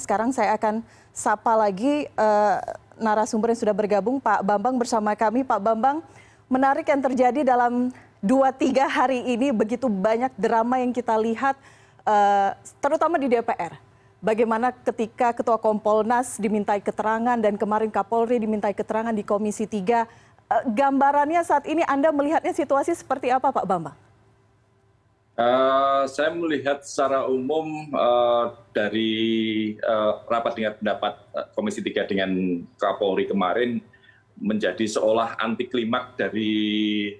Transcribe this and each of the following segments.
sekarang saya akan sapa lagi uh, narasumber yang sudah bergabung Pak Bambang bersama kami. Pak Bambang, menarik yang terjadi dalam dua tiga hari ini begitu banyak drama yang kita lihat uh, terutama di DPR. Bagaimana ketika Ketua Kompolnas dimintai keterangan dan kemarin Kapolri dimintai keterangan di Komisi 3. Uh, gambarannya saat ini Anda melihatnya situasi seperti apa Pak Bambang? Uh, saya melihat secara umum uh, dari uh, rapat dengan pendapat Komisi 3 dengan Kapolri kemarin menjadi seolah anti klimak dari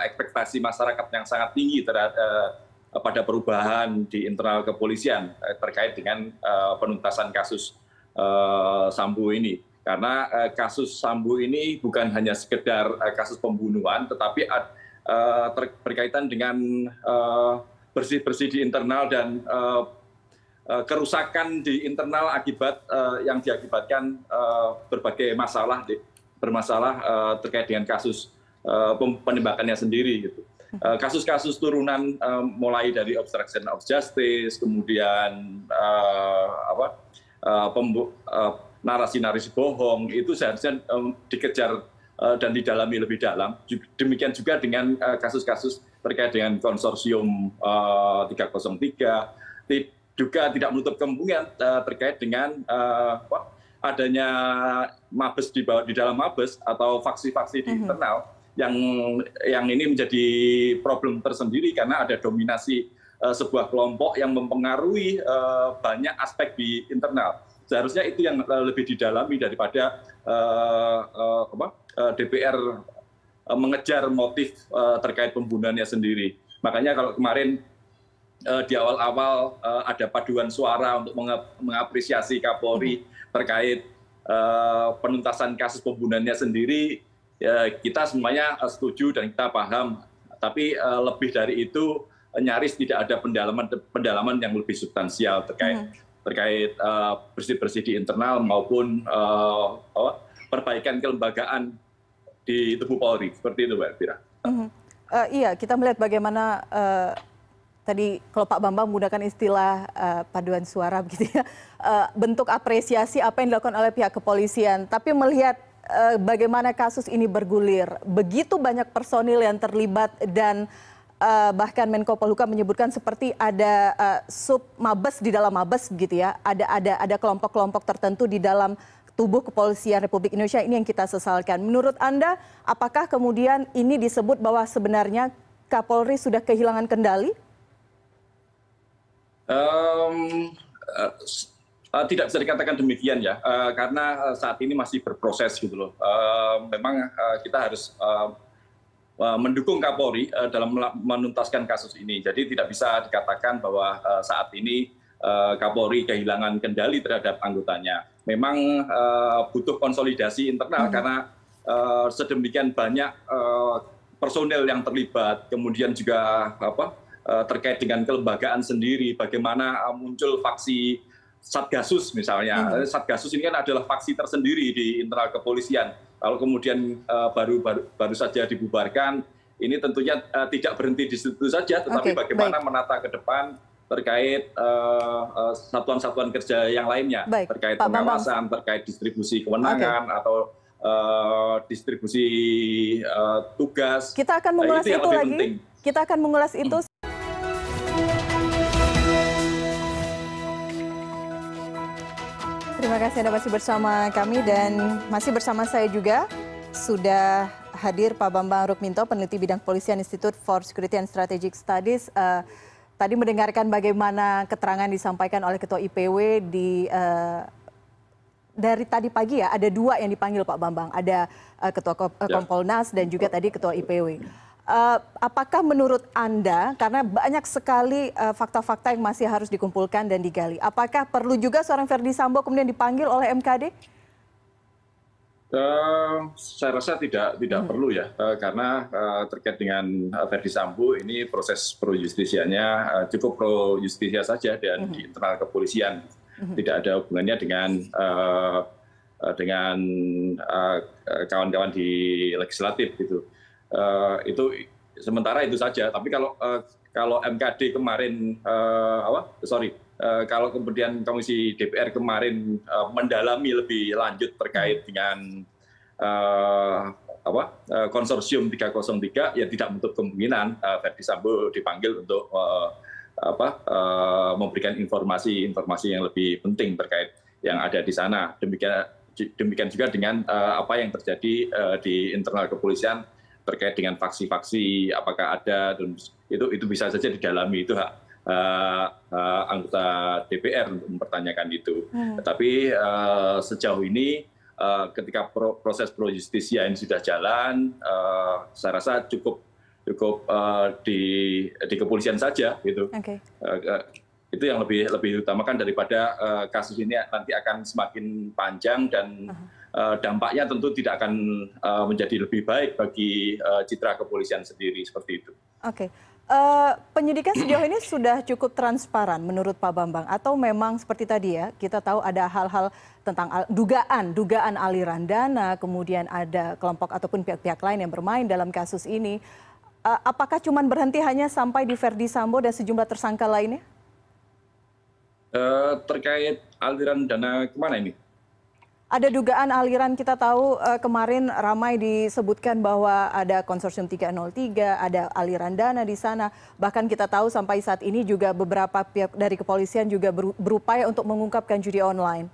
ekspektasi masyarakat yang sangat tinggi pada perubahan di internal kepolisian terkait dengan penuntasan kasus Sambo ini. Karena kasus Sambo ini bukan hanya sekedar kasus pembunuhan, tetapi Eh, berkaitan dengan eh, bersih bersih di internal dan eh, kerusakan di internal akibat yang diakibatkan berbagai masalah bermasalah terkait dengan kasus penembakannya sendiri gitu. Kasus-kasus turunan mulai dari obstruction of justice, kemudian apa narasi-narasi bohong itu seharusnya dikejar Eh, dan didalami lebih dalam. Demikian juga dengan eh, kasus-kasus terkait dengan konsorsium 303, eh, juga tidak menutup kemungkinan terkait dengan adanya mabes di, bawah, di dalam mabes atau faksi-faksi di mhm. internal yang yang ini menjadi problem tersendiri karena ada dominasi sebuah kelompok yang mempengaruhi banyak aspek di internal. Seharusnya itu yang lebih didalami daripada apa, Eh, dpr eh, mengejar motif eh, terkait pembunuhannya sendiri. Makanya kalau kemarin di awal awal ada paduan suara untuk mengapresiasi kapolri terkait penuntasan kasus pembunuhannya sendiri ya, kita semuanya setuju dan kita paham. Tapi lebih dari itu nyaris tidak ada pendalaman pendalaman yang lebih substansial terkait hmm. terkait bersih bersih di internal maupun perbaikan kelembagaan di tubuh Polri. Seperti itu Mbak Elvira. Uh, iya, kita melihat bagaimana uh, tadi kalau Pak Bambang menggunakan istilah uh, paduan suara begitu ya, uh, bentuk apresiasi apa yang dilakukan oleh pihak kepolisian. Tapi melihat uh, bagaimana kasus ini bergulir, begitu banyak personil yang terlibat dan uh, bahkan Menko Polhukam menyebutkan seperti ada uh, sub mabes di dalam mabes begitu ya, ada ada ada kelompok-kelompok tertentu di dalam tubuh kepolisian Republik Indonesia ini yang kita sesalkan. Menurut Anda, apakah kemudian ini disebut bahwa sebenarnya Kapolri sudah kehilangan kendali? Um, uh, tidak bisa dikatakan demikian ya, uh, karena saat ini masih berproses gitu loh. Uh, memang uh, kita harus uh, mendukung Kapolri uh, dalam menuntaskan kasus ini. Jadi tidak bisa dikatakan bahwa uh, saat ini uh, Kapolri kehilangan kendali terhadap anggotanya memang eh, butuh konsolidasi internal hmm. karena eh, sedemikian banyak eh, personel yang terlibat kemudian juga apa terkait dengan kelembagaan sendiri bagaimana muncul faksi satgasus misalnya hmm. satgasus ini kan adalah faksi tersendiri di internal kepolisian kalau kemudian baru baru baru saja dibubarkan ini tentunya tidak berhenti di situ saja tetapi okay, bagaimana baik. menata ke depan terkait uh, uh, satuan-satuan kerja yang lainnya Baik, terkait Pak pengawasan, Bambang. terkait distribusi kewenangan okay. atau uh, distribusi uh, tugas. Kita akan mengulas nah, itu, itu lagi. Penting. Kita akan mengulas hmm. itu. Terima kasih Anda masih bersama kami dan masih bersama saya juga sudah hadir Pak Bambang Rukminto, peneliti bidang polisian Institute for Security and Strategic Studies. Uh, tadi mendengarkan bagaimana keterangan disampaikan oleh ketua ipw di uh, dari tadi pagi ya ada dua yang dipanggil Pak Bambang ada uh, ketua ya. Kompolnas dan juga tadi ketua IPW. Uh, apakah menurut Anda, karena banyak sekali fakta-fakta uh, yang masih harus dikumpulkan dan digali, apakah perlu juga seorang Ferdi Sambo kemudian dipanggil oleh MKD? Eh, saya rasa tidak tidak hmm. perlu ya uh, karena uh, terkait dengan uh, Verdi Sambo ini proses pro justisianya uh, cukup pro justisia saja dan hmm. di internal kepolisian hmm. tidak ada hubungannya dengan uh, dengan kawan-kawan uh, di legislatif gitu uh, itu sementara itu saja tapi kalau uh, kalau MKD kemarin uh, apa sorry kalau kemudian komisi dpr kemarin mendalami lebih lanjut terkait dengan konsorsium tiga ratus tiga ya tidak menutup kemungkinan verdi sambo dipanggil untuk memberikan informasi informasi yang lebih penting terkait yang ada di sana. Demikian demikian juga dengan apa yang terjadi di internal kepolisian terkait dengan faksi faksi apakah ada itu itu bisa saja didalami itu hak anggota DPR untuk mempertanyakan itu. Hmm. Tetapi uh, sejauh ini uh, ketika pro, proses pro justisia ini sudah jalan, uh, saya rasa cukup cukup uh, di di kepolisian saja gitu. Okay. Uh, uh, itu yang lebih lebih utamakan daripada uh, kasus ini nanti akan semakin panjang dan uh, dampaknya tentu tidak akan uh, menjadi lebih baik bagi uh, citra kepolisian sendiri seperti itu. Oke. Okay. Uh, penyidikan sejauh ini sudah cukup transparan menurut Pak Bambang atau memang seperti tadi ya kita tahu ada hal-hal tentang dugaan dugaan aliran dana kemudian ada kelompok ataupun pihak-pihak lain yang bermain dalam kasus ini uh, apakah cuma berhenti hanya sampai di Verdi Sambo dan sejumlah tersangka lainnya? Uh, terkait aliran dana ke mana ini? Ada dugaan aliran kita tahu uh, kemarin ramai disebutkan bahwa ada konsorsium 303, ada aliran dana di sana. Bahkan kita tahu sampai saat ini juga beberapa pihak dari kepolisian juga berupaya untuk mengungkapkan judi online.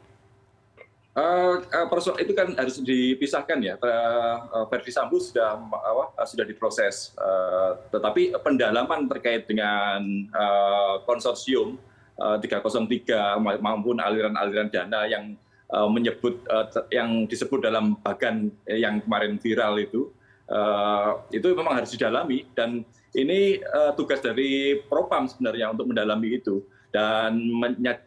Uh, uh, itu kan harus dipisahkan ya. Uh, Verdi Sambo sudah uh, sudah diproses, uh, tetapi pendalaman terkait dengan uh, konsorsium uh, 303 maupun aliran-aliran dana yang menyebut eh, yang disebut dalam bagan yang kemarin viral itu eh, itu memang harus didalami. Dan ini tugas dari propam sebenarnya untuk mendalami itu dan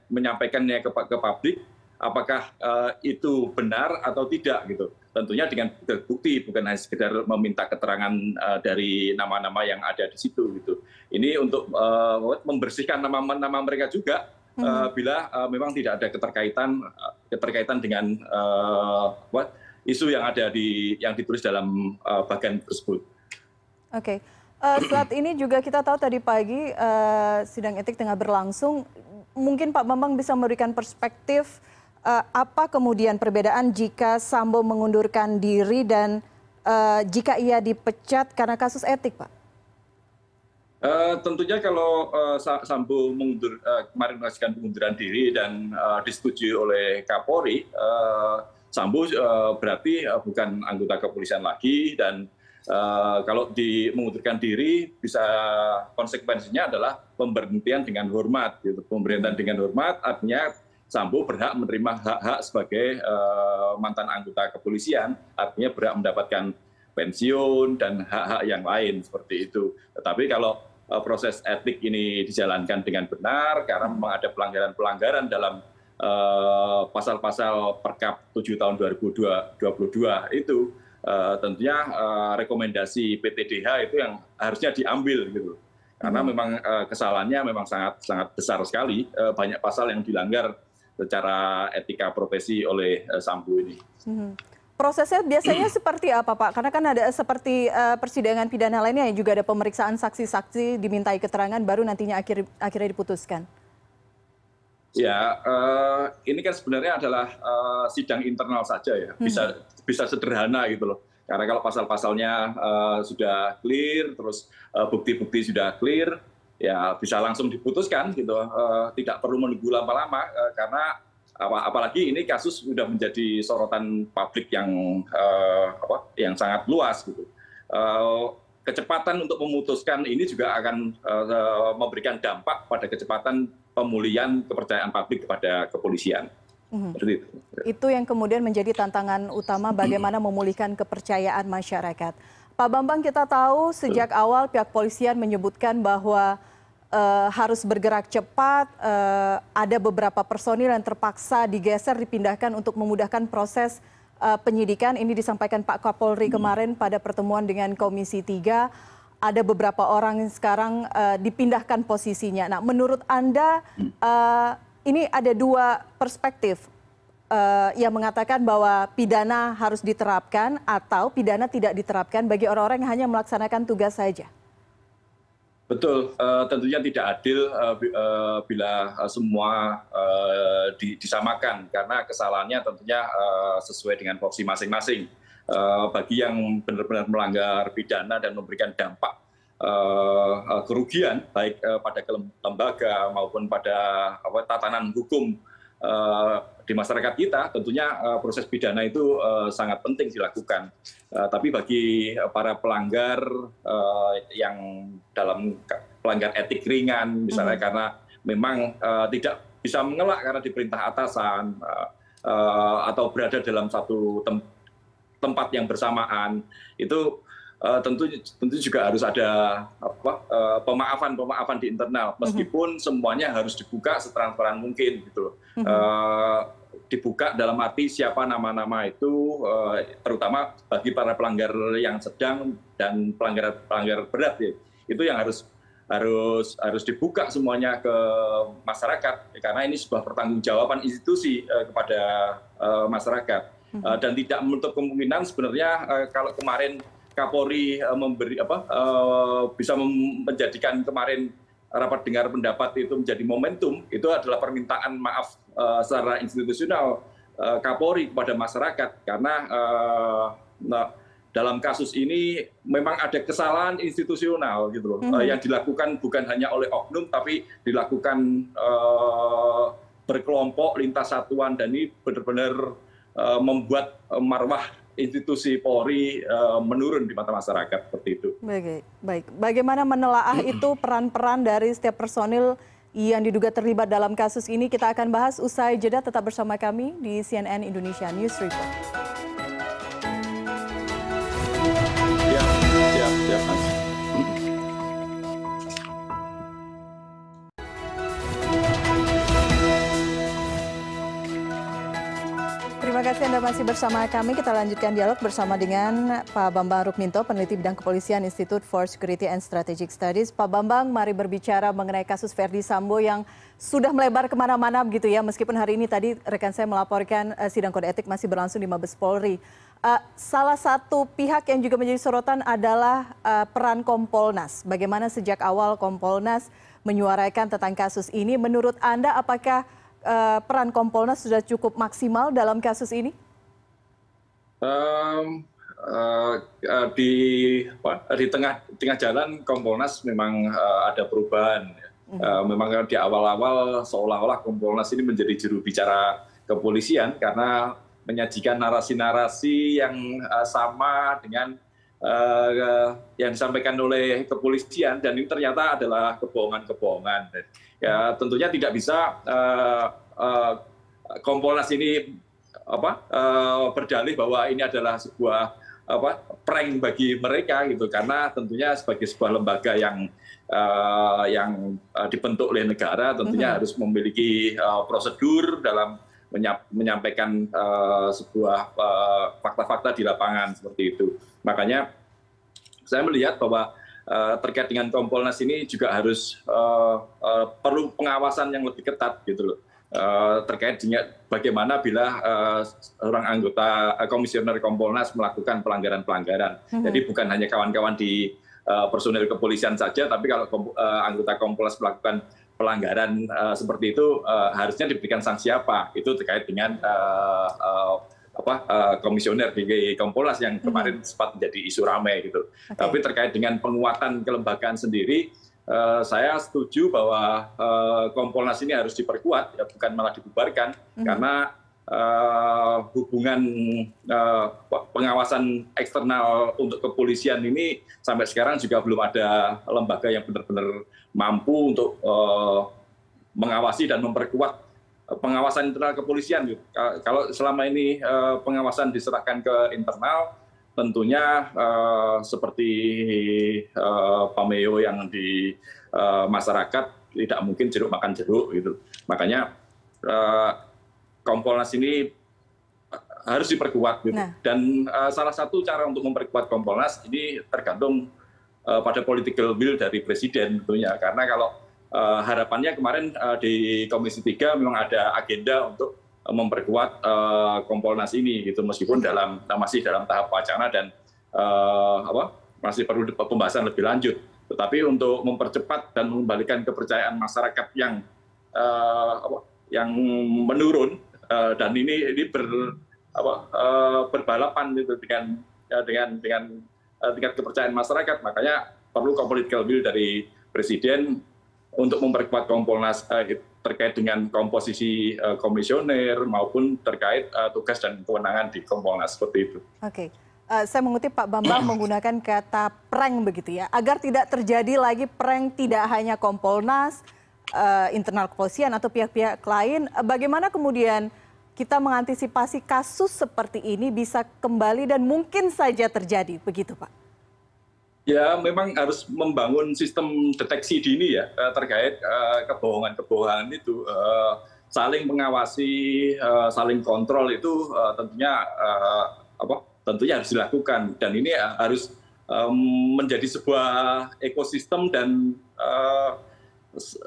menyampaikannya ke, publik apakah itu benar atau tidak gitu. Tentunya dengan bukti bukan hanya sekedar meminta keterangan dari nama-nama yang ada di situ gitu. Ini untuk membersihkan nama-nama mereka juga bila uh, memang tidak ada keterkaitan uh, keterkaitan dengan uh, what isu yang ada di yang ditulis dalam uh, bagian tersebut. Oke. Okay. Uh, saat ini juga kita tahu tadi pagi uh, sidang etik tengah berlangsung. Mungkin Pak Bambang bisa memberikan perspektif uh, apa kemudian perbedaan jika Sambo mengundurkan diri dan uh, jika ia dipecat karena kasus etik, Pak? Uh, tentunya kalau uh, Sambo uh, kemarin mengajukan pengunduran diri dan disetujui oleh Kapolri, Sambo berarti bukan anggota kepolisian lagi dan kalau di mengundurkan diri bisa konsekuensinya adalah pemberhentian dengan hormat. Gitu. Pemberhentian dengan hormat artinya Sambo berhak menerima hak-hak sebagai uh, mantan anggota kepolisian, artinya berhak mendapatkan pensiun dan hak-hak yang lain seperti itu. Tetapi kalau Eh, proses etik ini dijalankan dengan benar karena memang ada pelanggaran-pelanggaran dalam eh, pasal-pasal Perkap 7 tahun 2022 itu uh, tentunya uh, rekomendasi PTDH itu yang harusnya diambil gitu. Karena hmm. memang uh, kesalahannya memang sangat sangat besar sekali, uh, banyak pasal yang dilanggar secara etika profesi oleh uh, Sambo ini. Hmm prosesnya biasanya seperti apa pak? Karena kan ada seperti uh, persidangan pidana lainnya yang juga ada pemeriksaan saksi-saksi dimintai keterangan baru nantinya akhir akhirnya diputuskan. Ya uh, ini kan sebenarnya adalah uh, sidang internal saja ya. Bisa hmm. bisa sederhana gitu loh. Karena kalau pasal-pasalnya uh, sudah clear terus bukti-bukti uh, sudah clear ya bisa langsung diputuskan gitu. Uh, tidak perlu menunggu lama-lama uh, karena apalagi ini kasus sudah menjadi sorotan publik yang uh, apa yang sangat luas gitu uh, kecepatan untuk memutuskan ini juga akan uh, memberikan dampak pada kecepatan pemulihan kepercayaan publik kepada kepolisian. Hmm. itu. itu yang kemudian menjadi tantangan utama bagaimana memulihkan kepercayaan masyarakat. Pak Bambang kita tahu sejak awal pihak polisian menyebutkan bahwa uh, harus bergerak cepat, uh, ada beberapa personil yang terpaksa digeser, dipindahkan untuk memudahkan proses uh, penyidikan. Ini disampaikan Pak Kapolri kemarin pada pertemuan dengan Komisi 3. Ada beberapa orang yang sekarang uh, dipindahkan posisinya. Nah, menurut Anda uh, ini ada dua perspektif uh, yang mengatakan bahwa pidana harus diterapkan atau pidana tidak diterapkan bagi orang-orang yang hanya melaksanakan tugas saja. Betul. Tentunya tidak adil bila semua disamakan. Karena kesalahannya tentunya sesuai dengan porsi masing masing bagi yang benar benar melanggar pidana dan memberikan dampak kerugian baik pada lembaga maupun pada tatanan hukum di masyarakat kita tentunya proses pidana itu sangat penting dilakukan tapi bagi para pelanggar yang dalam pelanggar etik ringan misalnya hmm. karena memang tidak bisa mengelak karena diperintah atasan atau berada dalam satu tempat yang bersamaan itu Eh, tentu tentu juga harus ada apa uh, pemaafan pemaafan di internal. Mhm. meskipun semuanya harus dibuka setransparan mungkin gitu loh. Uh, dibuka dalam arti siapa nama-nama itu terutama bagi para pelanggar yang sedang dan pelanggar pelanggar berat ya. Itu yang harus harus harus dibuka semuanya ke masyarakat karena ini sebuah pertanggungjawaban institusi kepada masyarakat. Uh, dan tidak menutup kemungkinan sebenarnya kalau kemarin kapolri eh, memberi apa eh, bisa menjadikan kemarin rapat dengar pendapat itu menjadi momentum itu adalah permintaan maaf eh, secara institusional kapolri kepada masyarakat. Karena nah, dalam kasus ini memang ada kesalahan institusional gitu loh. Mm -hmm. yang dilakukan bukan hanya oleh oknum tapi dilakukan uh, berkelompok lintas satuan. Dan ini benar-benar uh, membuat marwah institusi Polri uh, menurun di mata masyarakat seperti itu. Baik, baik. Bagaimana menelaah itu peran-peran dari setiap personil yang diduga terlibat dalam kasus ini kita akan bahas usai jeda tetap bersama kami di CNN Indonesia News Report. Kasih Anda masih bersama kami. Kita lanjutkan dialog bersama dengan Pak Bambang Rukminto, peneliti bidang kepolisian Institute for Security and Strategic Studies. Pak Bambang, mari berbicara mengenai kasus Verdi Sambo yang sudah melebar ke mana-mana begitu ya. Meskipun hari ini tadi rekan saya melaporkan uh, sidang kode etik masih berlangsung di Mabes Polri. Uh, salah satu pihak yang juga menjadi sorotan adalah uh, peran Kompolnas. Bagaimana sejak awal Kompolnas menyuarakan tentang kasus ini. Menurut Anda apakah uh, peran Kompolnas sudah cukup maksimal dalam kasus ini? Um, uh, di apa, di tengah tengah jalan Kompolnas memang uh, ada perubahan. Uh, memang di awal-awal seolah-olah Kompolnas ini menjadi juru bicara kepolisian karena menyajikan narasi-narasi yang uh, sama dengan uh, yang disampaikan oleh kepolisian dan ini ternyata adalah kebohongan-kebohongan ya tentunya tidak bisa uh, uh, Kompolnas ini apa uh, berdalih bahwa ini adalah sebuah apa prank bagi mereka gitu karena tentunya sebagai sebuah lembaga yang uh, yang uh, dibentuk oleh negara tentunya mm -hmm. harus memiliki uh, prosedur dalam menyampaikan uh, sebuah fakta-fakta uh, di lapangan seperti itu. Makanya saya melihat bahwa Eh, terkait dengan kompolnas ini juga harus uh, uh, perlu pengawasan yang lebih ketat gitu loh. Uh, terkait dengan bagaimana bila uh, orang anggota uh, komisioner kompolnas melakukan pelanggaran-pelanggaran. Hmm. jadi bukan hanya kawan-kawan di uh, personil kepolisian saja tapi kalau uh, anggota kompolnas melakukan pelanggaran uh, seperti itu uh, harusnya diberikan sanksi apa itu terkait dengan uh, uh, apa uh, komisioner di Kompolnas yang hmm. kemarin hmm. sempat menjadi isu ramai gitu. Okay. Tapi terkait dengan penguatan kelembagaan sendiri, uh, saya setuju bahwa uh, Kompolnas ini harus diperkuat, ya bukan malah dibubarkan, hmm. karena hubungan uh, pengawasan eksternal untuk kepolisian ini sampai sekarang juga belum ada lembaga yang benar-benar mampu untuk uh, mengawasi dan memperkuat pengawasan internal kepolisian. Kalau selama ini eh, pengawasan diserahkan ke internal, tentunya seperti pameo yang di masyarakat tidak mungkin jeruk makan jeruk gitu. Makanya Kompolnas ini harus diperkuat gitu. Nah. Dan uh, salah satu cara untuk memperkuat Kompolnas ini tergantung uh, pada political will dari presiden tentunya. Karena kalau Eh, harapannya kemarin eh, di komisi tiga memang ada agenda untuk eh, memperkuat kompolnas ini gitu meskipun dalam masih dalam tahap wacana dan apa masih perlu pembahasan lebih lanjut tetapi untuk mempercepat dan mengembalikan kepercayaan masyarakat yang uh, apa, yang menurun uh, dan ini ini ber apa uh, berbalapan gitu dengan dengan dengan uh, tingkat kepercayaan masyarakat makanya perlu political will dari presiden untuk memperkuat Kompolnas uh, terkait dengan komposisi uh, komisioner maupun terkait uh, tugas dan kewenangan di Kompolnas seperti itu. Oke. Okay. Uh, saya mengutip Pak Bambang menggunakan kata prank begitu ya, agar tidak terjadi lagi prank tidak hanya Kompolnas, uh, internal kepolisian atau pihak-pihak lain. Bagaimana kemudian kita mengantisipasi kasus seperti ini bisa kembali dan mungkin saja terjadi, begitu Pak? ya memang harus membangun sistem deteksi dini ya eh, terkait eh, kebohongan kebohongan itu. Eh, saling mengawasi saling kontrol itu tentunya apa tentunya harus dilakukan. Dan ini harus menjadi sebuah ekosistem dan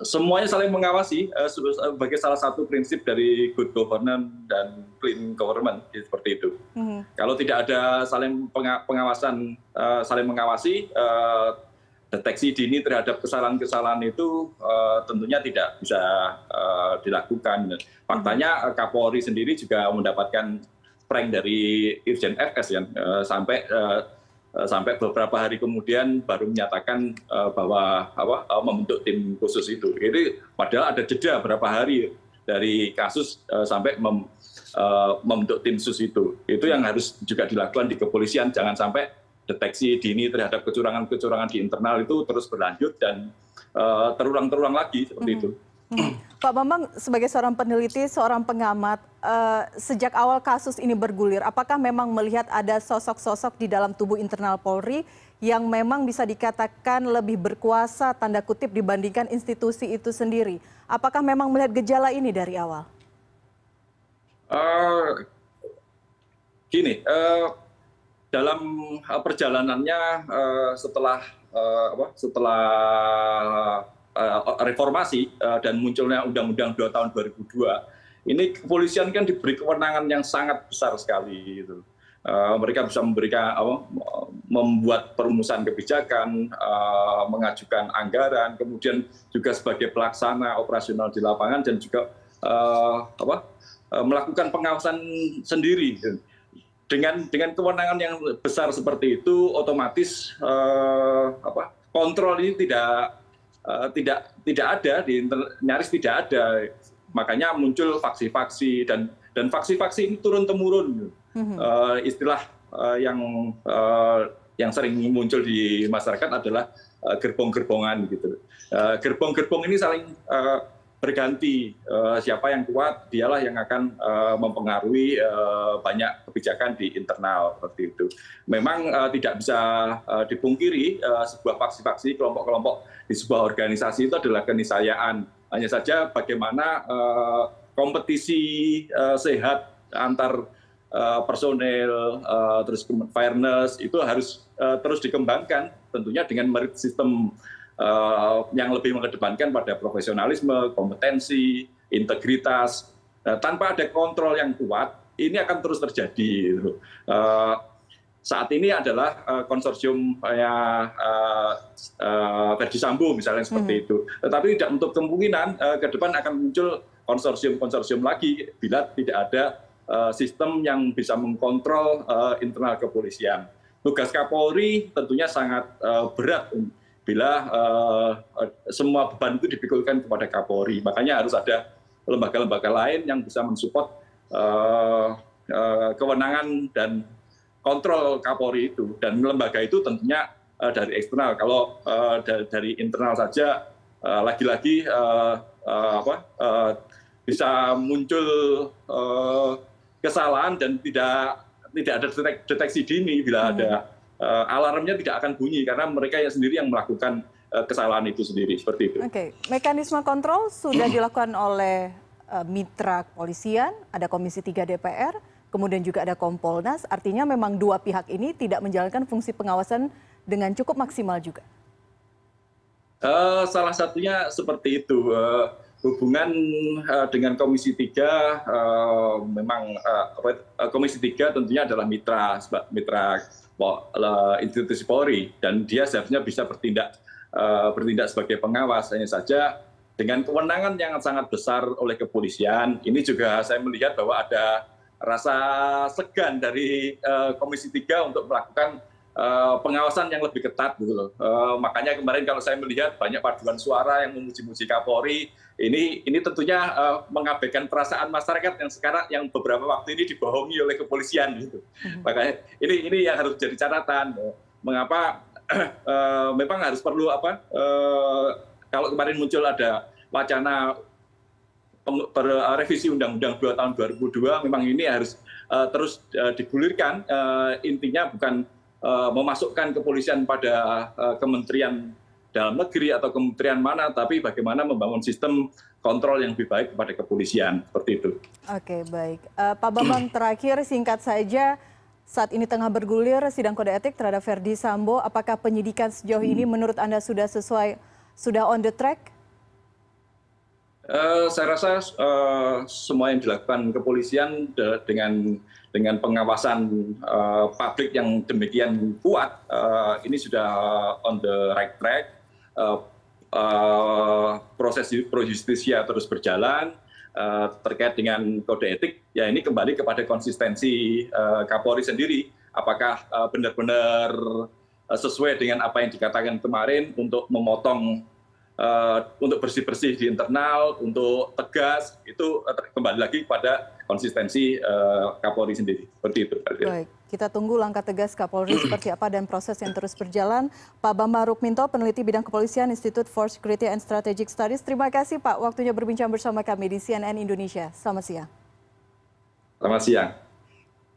semuanya saling mengawasi uh, sebagai salah satu prinsip dari good governance dan clean government seperti itu. Mm-hmm. Kalau tidak ada saling pengawasan, uh, saling mengawasi, uh, deteksi dini terhadap kesalahan-kesalahan itu uh, tentunya tidak bisa uh, dilakukan. Faktanya mm-hmm. Kapolri sendiri juga mendapatkan prank dari Irjen FS ya uh, sampai uh, Eh, sampai beberapa hari kemudian baru menyatakan uh, bahwa apa, uh, membentuk tim khusus itu. Jadi padahal ada jeda berapa hari dari kasus sampai mem, membentuk tim khusus itu. Itu yang harus juga dilakukan di kepolisian. Jangan sampai deteksi dini terhadap kecurangan-kecurangan di internal itu terus berlanjut dan terulang-terulang lagi seperti mm -hmm. itu. Pak Bambang, sebagai seorang peneliti, seorang pengamat, uh, sejak awal kasus ini bergulir, apakah memang melihat ada sosok-sosok di dalam tubuh internal Polri yang memang bisa dikatakan lebih berkuasa, tanda kutip, dibandingkan institusi itu sendiri? Apakah memang melihat gejala ini dari awal? Uh, gini, uh, dalam perjalanannya uh, setelah uh, apa, setelah reformasi eh, dan munculnya undang-undang dua tahun 2002 ini kepolisian kan diberi kewenangan yang sangat besar sekali gitu. Mereka bisa memberikan uh, membuat perumusan kebijakan, mengajukan anggaran, kemudian juga sebagai pelaksana operasional di lapangan dan juga apa, melakukan pengawasan sendiri. Dengan dengan kewenangan yang besar seperti itu, otomatis apa, kontrol ini tidak Eh, tidak tidak ada di nyaris tidak ada. Makanya muncul faksi-faksi dan dan faksi-faksi ini turun temurun uh, istilah uh, yang uh, yang sering muncul di masyarakat adalah uh, gerbong-gerbongan gitu. Uh, gerbong-gerbong ini saling uh, berganti uh, siapa yang kuat dialah yang akan uh, mempengaruhi uh, banyak kebijakan di internal seperti itu. Memang tidak bisa dipungkiri sebuah faksi-faksi kelompok-kelompok di sebuah organisasi itu adalah keniscayaan. Hanya saja bagaimana kompetisi sehat antar personel terus fairness itu harus terus dikembangkan tentunya dengan merit sistem Eh, yang lebih mengedepankan pada profesionalisme, kompetensi, integritas. Eh, tanpa ada kontrol yang kuat, ini akan terus terjadi. Eh, saat ini adalah konsorsium ya Verdi Sambo misalnya seperti hmm. itu. Tetapi tidak untuk kemungkinan ke depan akan muncul konsorsium-konsorsium lagi bila tidak ada sistem yang bisa mengkontrol internal kepolisian. Tugas Kapolri tentunya sangat berat bila uh, semua beban itu dipikulkan kepada Kapolri. Makanya harus ada lembaga-lembaga lain yang bisa mensupport uh, uh, kewenangan dan kontrol Kapolri itu. Dan lembaga itu tentunya uh, dari eksternal. Kalau uh, dari, internal saja lagi-lagi uh, uh, apa, uh, bisa muncul uh, kesalahan dan tidak tidak ada deteksi dini bila hmm. ada alarmnya tidak akan bunyi karena mereka yang sendiri yang melakukan uh, kesalahan itu sendiri seperti itu. Oke, okay. mekanisme kontrol sudah dilakukan oleh uh, mitra kepolisian, ada Komisi 3 DPR, kemudian juga ada Kompolnas. Artinya memang dua pihak ini tidak menjalankan fungsi pengawasan dengan cukup maksimal juga. Uh, salah satunya seperti itu. Uh, hubungan uh, dengan Komisi 3 uh, memang uh, Komisi 3 tentunya adalah mitra mitra institusi Polri. Dan dia seharusnya bisa bertindak bertindak sebagai pengawas. Hanya saja dengan kewenangan yang sangat besar oleh kepolisian ini juga saya melihat bahwa ada rasa segan dari komisi tiga untuk melakukan pengawasan yang lebih ketat gitu loh. Makanya kemarin kalau saya melihat banyak paduan suara yang memuji-muji kapolri ini ini tentunya mengabaikan perasaan masyarakat yang sekarang yang beberapa waktu ini dibohongi oleh kepolisian gitu. Makanya ini ini yang harus jadi catatan. Mengapa memang harus perlu apa kalau kemarin muncul ada wacana revisi undang-undang dua tahun 2002 memang ini harus terus digulirkan. Intinya bukan memasukkan kepolisian pada kementerian dalam negeri atau kementerian mana tapi bagaimana membangun sistem kontrol yang lebih baik kepada kepolisian. Seperti itu. Oke baik, Pak Bambang terakhir singkat saja. Saat ini tengah bergulir sidang kode etik terhadap Verdi Sambo, apakah penyidikan sejauh ini menurut anda sudah sesuai, sudah on the track? Uh, saya rasa uh, semua yang dilakukan kepolisian de dengan dengan pengawasan uh, publik yang demikian kuat uh, ini sudah on the right track. Uh, uh, proses pro justisia terus berjalan uh, terkait dengan kode etik ya ini kembali kepada konsistensi uh, Kapolri sendiri apakah benar-benar uh, sesuai dengan apa yang dikatakan kemarin untuk memotong uh, untuk bersih-bersih di internal, untuk tegas, itu kembali lagi pada konsistensi uh, Kapolri sendiri. Seperti itu. Baik, kita tunggu langkah tegas Kapolri seperti apa dan proses yang terus berjalan. Pak Bambang Rukminto, peneliti bidang kepolisian Institute for Security and Strategic Studies. Terima kasih Pak waktunya berbincang bersama kami di CNN Indonesia. Selamat siang. Selamat siang.